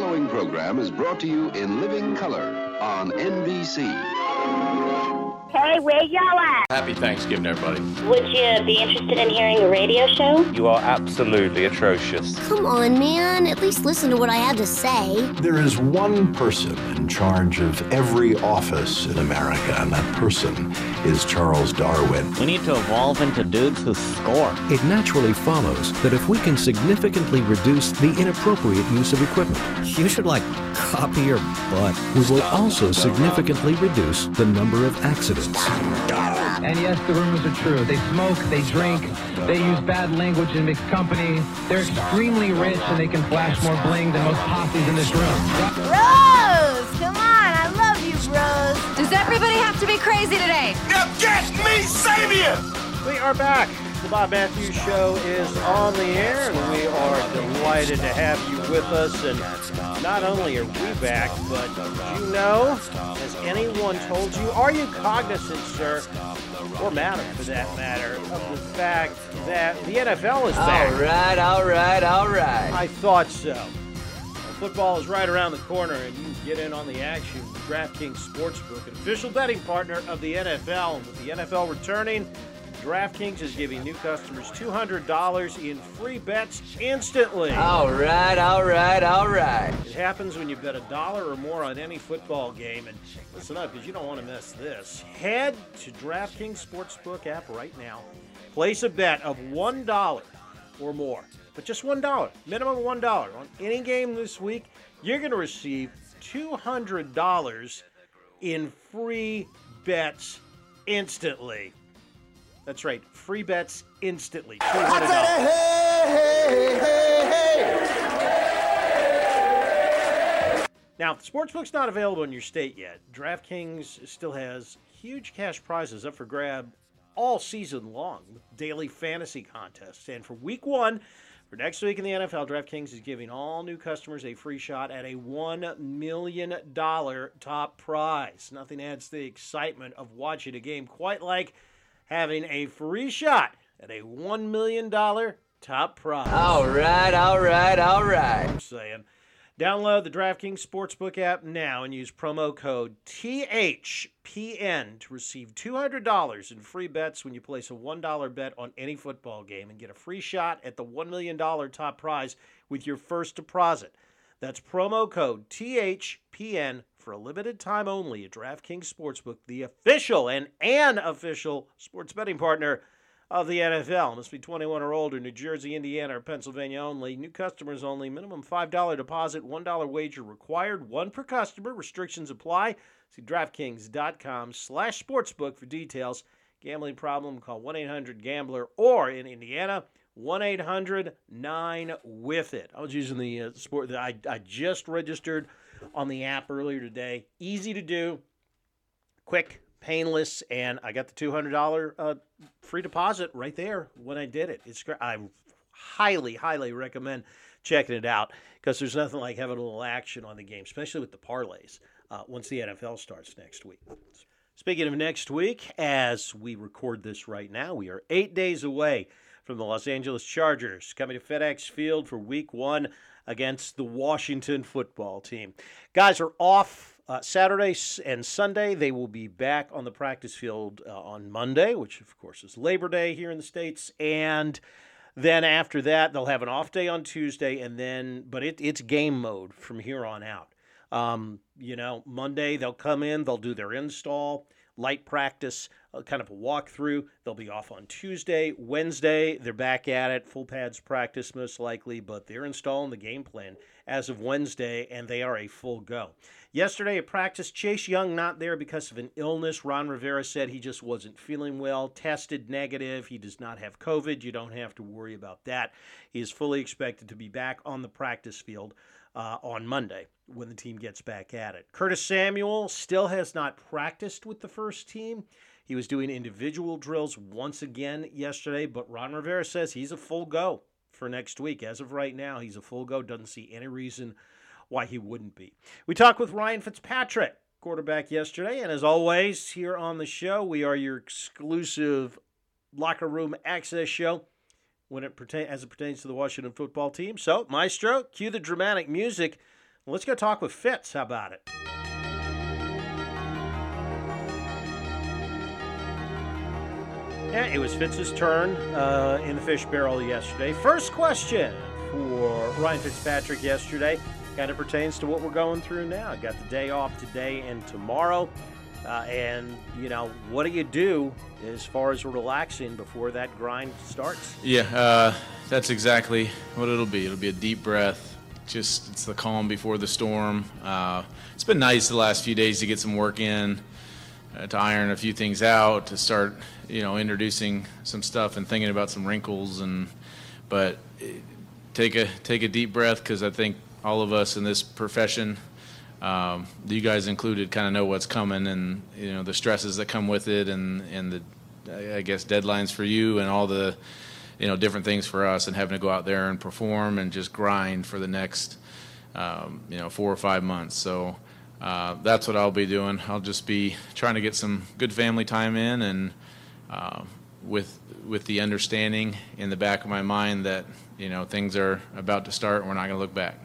following program is brought to you in living color on NBC. Hey, where y'all at? Happy Thanksgiving, everybody. Would you be interested in hearing a radio show? You are absolutely atrocious. Come on, man. At least listen to what I have to say. There is one person in charge of every office in America, and that person is Charles Darwin. We need to evolve into dudes who score. It naturally follows that if we can significantly reduce the inappropriate use of equipment, you should, like, copy your butt. We will also significantly reduce the number of accidents. And yes, the rumors are true. They smoke, they drink, they use bad language in mixed company. They're extremely rich and they can flash more bling than most posses in this room. Rose, Come on, I love you, Rose. Does everybody have to be crazy today? Now get me, Savior! We are back. Bob Matthews Show is on the air, and we are delighted to have you with us. And not only are we back, but you know, has anyone told you, are you cognizant, sir, or matter for that matter, of the fact that the NFL is back? All right, all right, all right. I thought so. Football is right around the corner, and you get in on the action with DraftKings Sportsbook, an official betting partner of the NFL. And with the NFL returning, DraftKings is giving new customers $200 in free bets instantly. All right, all right, all right. It happens when you bet a dollar or more on any football game. And listen up, because you don't want to miss this. Head to DraftKings Sportsbook app right now. Place a bet of $1 or more, but just $1, minimum $1 on any game this week. You're going to receive $200 in free bets instantly. That's right. Free bets instantly. I said, hey, hey, hey. Now, the sportsbook's not available in your state yet. DraftKings still has huge cash prizes up for grab all season long with daily fantasy contests. And for week one, for next week in the NFL, DraftKings is giving all new customers a free shot at a $1 million top prize. Nothing adds to the excitement of watching a game quite like having a free shot at a $1 million top prize. All right, all right, all right. I'm saying. Download the DraftKings Sportsbook app now and use promo code THPN to receive $200 in free bets when you place a $1 bet on any football game and get a free shot at the $1 million top prize with your first deposit. That's promo code THPN for a limited time only at DraftKings Sportsbook, the official and an official sports betting partner of the NFL. Must be 21 or older, New Jersey, Indiana, or Pennsylvania only. New customers only. Minimum $5 deposit, $1 wager required, one per customer. Restrictions apply. See DraftKings.com slash sportsbook for details. Gambling problem, call 1-800-GAMBLER or in Indiana, 1-800-9-WITH-IT. I was using the uh, sport that I, I just registered on the app earlier today. Easy to do, quick, painless, and I got the $200 uh, free deposit right there when I did it. It's great. I highly, highly recommend checking it out because there's nothing like having a little action on the game, especially with the parlays uh, once the NFL starts next week. Speaking of next week, as we record this right now, we are eight days away from the Los Angeles Chargers coming to FedEx Field for week one against the Washington football team. Guys are off uh, Saturday and Sunday. They will be back on the practice field uh, on Monday, which of course is Labor Day here in the States. And then after that, they'll have an off day on Tuesday. And then, but it, it's game mode from here on out. Um, you know, Monday they'll come in, they'll do their install, light practice, uh, kind of a walkthrough. They'll be off on Tuesday. Wednesday, they're back at it, full pads practice most likely, but they're installing the game plan as of Wednesday, and they are a full go. Yesterday at practice, Chase Young not there because of an illness. Ron Rivera said he just wasn't feeling well, tested negative. He does not have COVID. You don't have to worry about that. He is fully expected to be back on the practice field uh, on Monday when the team gets back at it. Curtis Samuel still has not practiced with the first team. He was doing individual drills once again yesterday, but Ron Rivera says he's a full go for next week. As of right now, he's a full go. Doesn't see any reason why he wouldn't be. We talked with Ryan Fitzpatrick, quarterback, yesterday, and as always, here on the show, we are your exclusive locker room access show when it pertain as it pertains to the Washington football team. So, Maestro, cue the dramatic music. Let's go talk with Fitz. How about it? Yeah, it was Fitz's turn uh, in the fish barrel yesterday. First question for Ryan Fitzpatrick yesterday kind of pertains to what we're going through now. Got the day off today and tomorrow. Uh, and, you know, what do you do as far as relaxing before that grind starts? Yeah, uh, that's exactly what it'll be. It'll be a deep breath. Just, it's the calm before the storm. Uh, it's been nice the last few days to get some work in, uh, to iron a few things out, to start, you know, introducing some stuff and thinking about some wrinkles. And, but eh, take a, take a deep breath because I think all of us in this profession, um, you guys included, kind of know what's coming and you know the stresses that come with it, and and the I guess deadlines for you and all the you know different things for us, and having to go out there and perform and just grind for the next um, you know four or five months. So. Uh, that's what I'll be doing. I'll just be trying to get some good family time in, and uh, with with the understanding in the back of my mind that you know things are about to start, and we're not going to look back.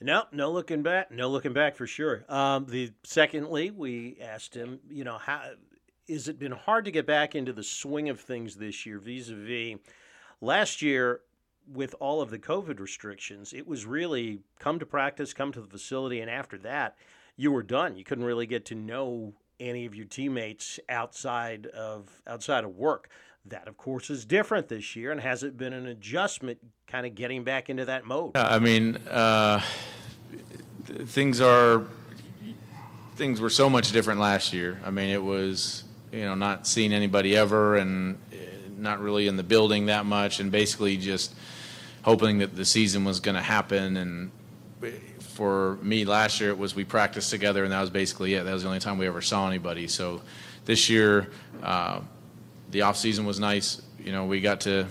No, no looking back. No looking back for sure. Um, the secondly, we asked him, you know, how is it been hard to get back into the swing of things this year vis-a-vis last year with all of the COVID restrictions? It was really come to practice, come to the facility, and after that, you were done. You couldn't really get to know any of your teammates outside of outside of work. That, of course, is different this year, and has it been an adjustment, kind of getting back into that mode? I mean, uh, things are things were so much different last year. I mean, it was you know not seeing anybody ever, and not really in the building that much, and basically just hoping that the season was going to happen. And for me, last year it was we practiced together, and that was basically it. That was the only time we ever saw anybody. So this year. Uh, the off season was nice. You know, we got to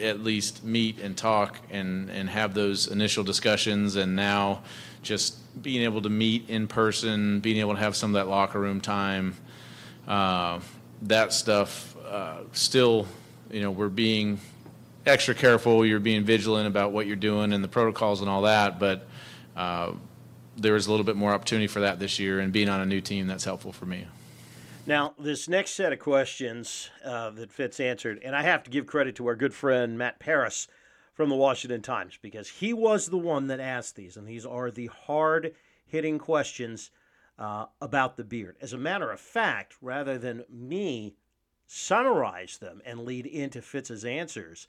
at least meet and talk and and have those initial discussions, and now just being able to meet in person, being able to have some of that locker room time, uh, that stuff. Uh, still, you know, we're being extra careful. You're being vigilant about what you're doing and the protocols and all that, but. Uh, a little bit more opportunity for that this year, and being on a new team, that's helpful for me. Now, this next set of questions uh, that Fitz answered, and I have to give credit to our good friend Matt Paras from the Washington Times because he was the one that asked these, and these are the hard hitting questions uh, about the beard. As a matter of fact, rather than me summarize them and lead into Fitz's answers,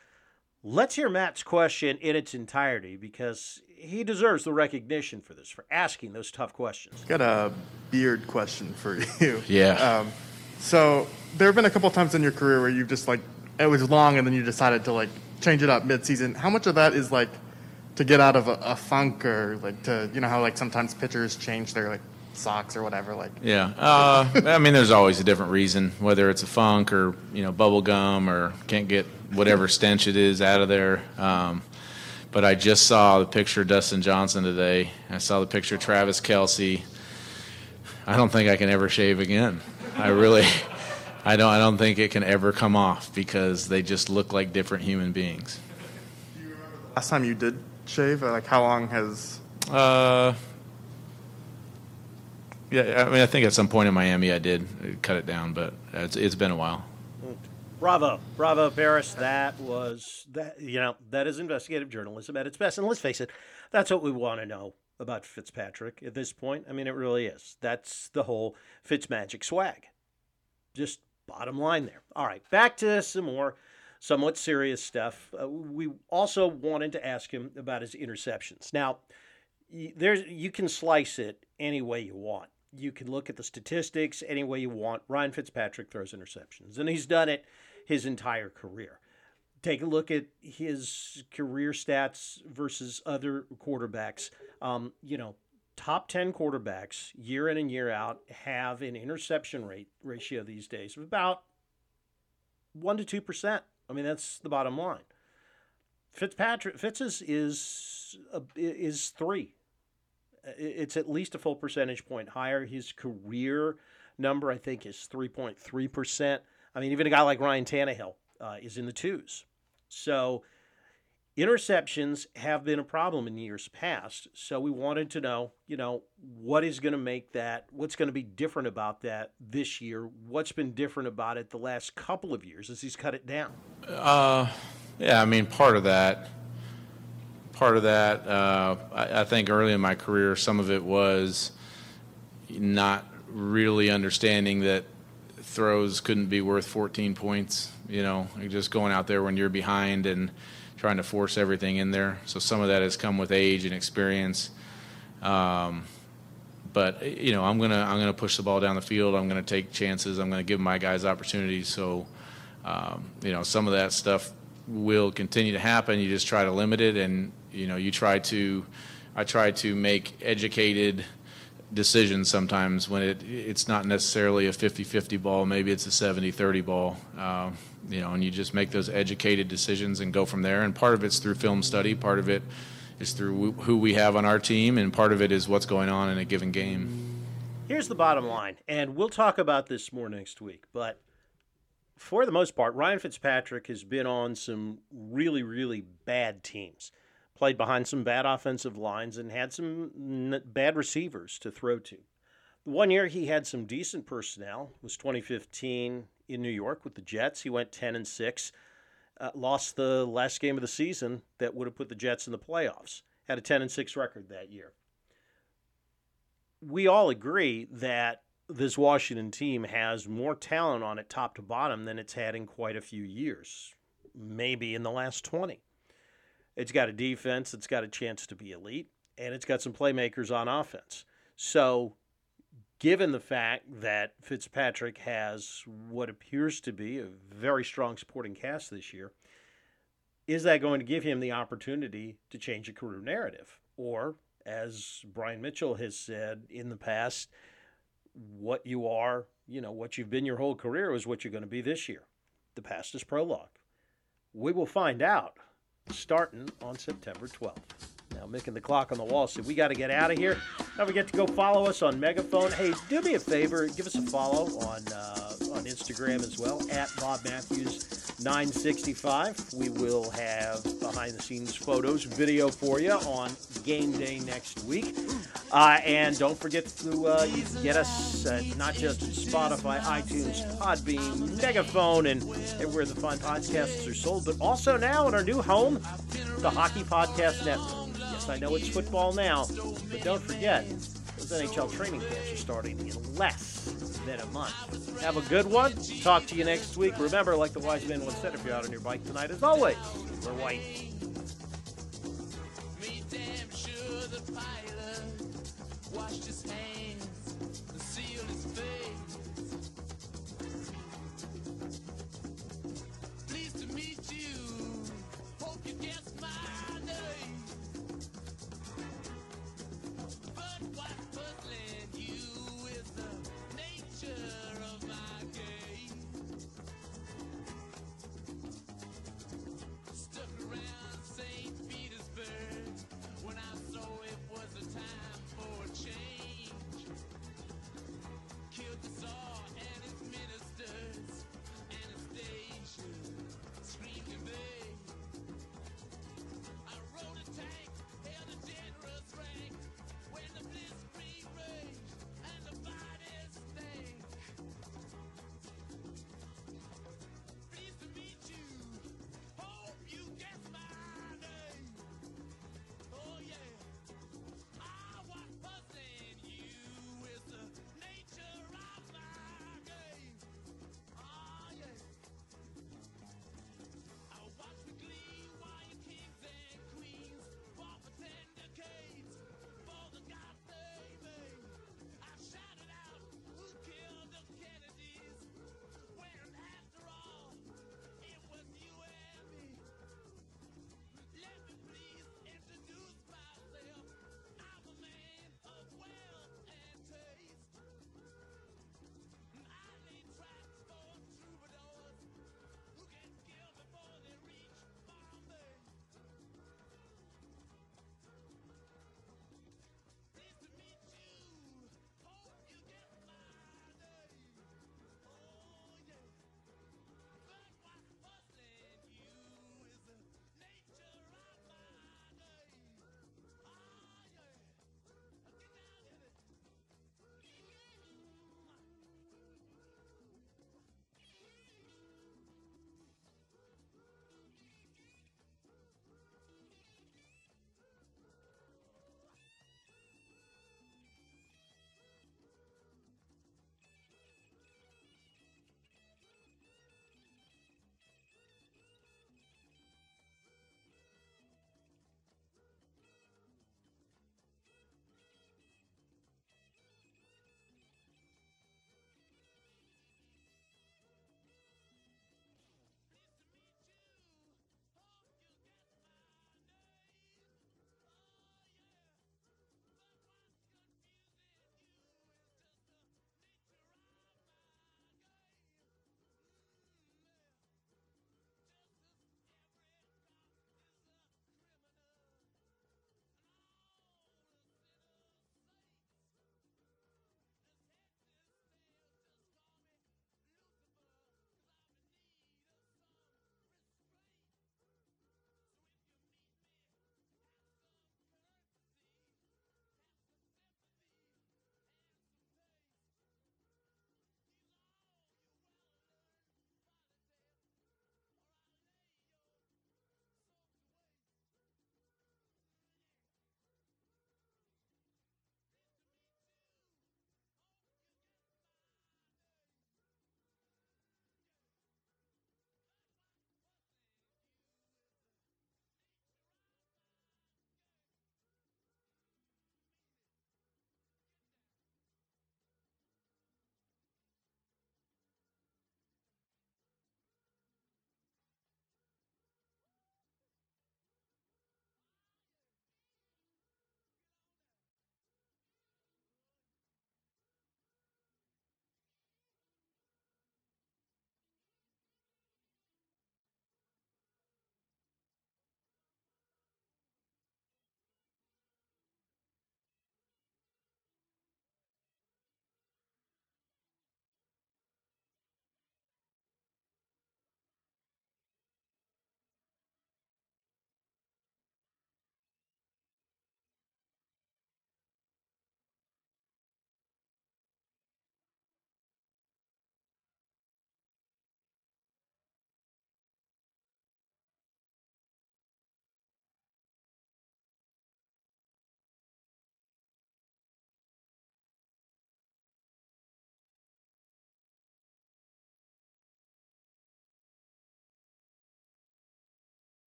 let's hear Matt's question in its entirety because he deserves the recognition for this, for asking those tough questions. Got a beard question for you. Yeah. Um, so there have been a couple times in your career where you've just like it was long and then you decided to like change it up mid-season. How much of that is like to get out of a, a funk or like to you know how like sometimes pitchers change their like socks or whatever like yeah uh, i mean there's always a different reason whether it's a funk or you know bubble gum or can't get whatever stench it is out of there um, but I just saw the picture of Dustin Johnson today. I saw the picture of Travis Kelce. I don't think I can ever shave again. I really, I don't. I don't think it can ever come off because they just look like different human beings. Last time you did shave, like how long has? Uh, yeah, I mean, I think at some point in Miami I did cut it down, but it's, it's been a while. Bravo, bravo, Paras. That was that. You know, that is investigative journalism at its best. And let's face it, that's what we want to know about Fitzpatrick at this point. I mean, it really is. That's the whole Fitzmagic swag. Just bottom line there. All right, back to some more somewhat serious stuff. Uh, we also wanted to ask him about his interceptions. Now, there's you can slice it any way you want. You can look at the statistics any way you want. Ryan Fitzpatrick throws interceptions, and he's done it his entire career. Take a look at his career stats versus other quarterbacks. Um, you know, top 10 quarterbacks year in and year out have an interception rate ratio these days of about 1 to 2%. I mean, that's the bottom line. Fitzpatrick Fitz's is is 3. It's at least a full percentage point higher. His career number I think is 3.3%. I mean, even a guy like Ryan Tannehill uh, is in the twos. So interceptions have been a problem in years past. So we wanted to know, you know, what is going to make that, what's going to be different about that this year? What's been different about it the last couple of years as he's cut it down? Uh, yeah, I mean, part of that, part of that, uh, I, I think early in my career, some of it was not really understanding that throws couldn't be worth 14 points. You know, just going out there when you're behind and trying to force everything in there. So some of that has come with age and experience. Um, but you know, I'm gonna I'm gonna push the ball down the field. I'm gonna take chances. I'm gonna give my guys opportunities. So, um, you know, some of that stuff will continue to happen. You just try to limit it, and you know, you try to. I try to make educated decisions sometimes when it it's not necessarily a 50-50 ball. Maybe it's a 70-30 ball. Um, you know, and you just make those educated decisions and go from there. And part of it's through film study, part of it is through who we have on our team, and part of it is what's going on in a given game. Here's the bottom line, and we'll talk about this more next week, but for the most part, Ryan Fitzpatrick has been on some really, really bad teams, played behind some bad offensive lines, and had some bad receivers to throw to. The one year he had some decent personnel. Was 2015 in New York with the Jets. He went 10 and 6. Uh, lost the last game of the season that would have put the Jets in the playoffs. Had a 10 and 6 record that year. We all agree that this Washington team has more talent on it top to bottom than it's had in quite a few years, maybe in the last 20. It's got a defense, it's got a chance to be elite, and it's got some playmakers on offense. So given the fact that Fitzpatrick has what appears to be a very strong supporting cast this year, is that going to give him the opportunity to change a career narrative? Or, as Brian Mitchell has said in the past, what you are, you know, what you've been your whole career is what you're going to be this year. The past is prologue. We will find out starting on September 12th. Now, and the clock on the wall said, We got to get out of here. Don't forget to go follow us on Megaphone. Hey, do me a favor, give us a follow on, uh, on Instagram as well, at Bob Matthews 965. We will have behind the scenes photos, video for you on game day next week. Uh, and don't forget to uh, get us uh, not just Spotify, iTunes, Podbean, Megaphone, and everywhere the fine podcasts are sold, but also now in our new home, the Hockey Podcast Network. I know it's football now, but don't forget, those NHL training camps are starting in less than a month. Have a good one. Talk to you next week. Remember, like the wise man once said, if you're out on your bike tonight, as always, we're white. His hands.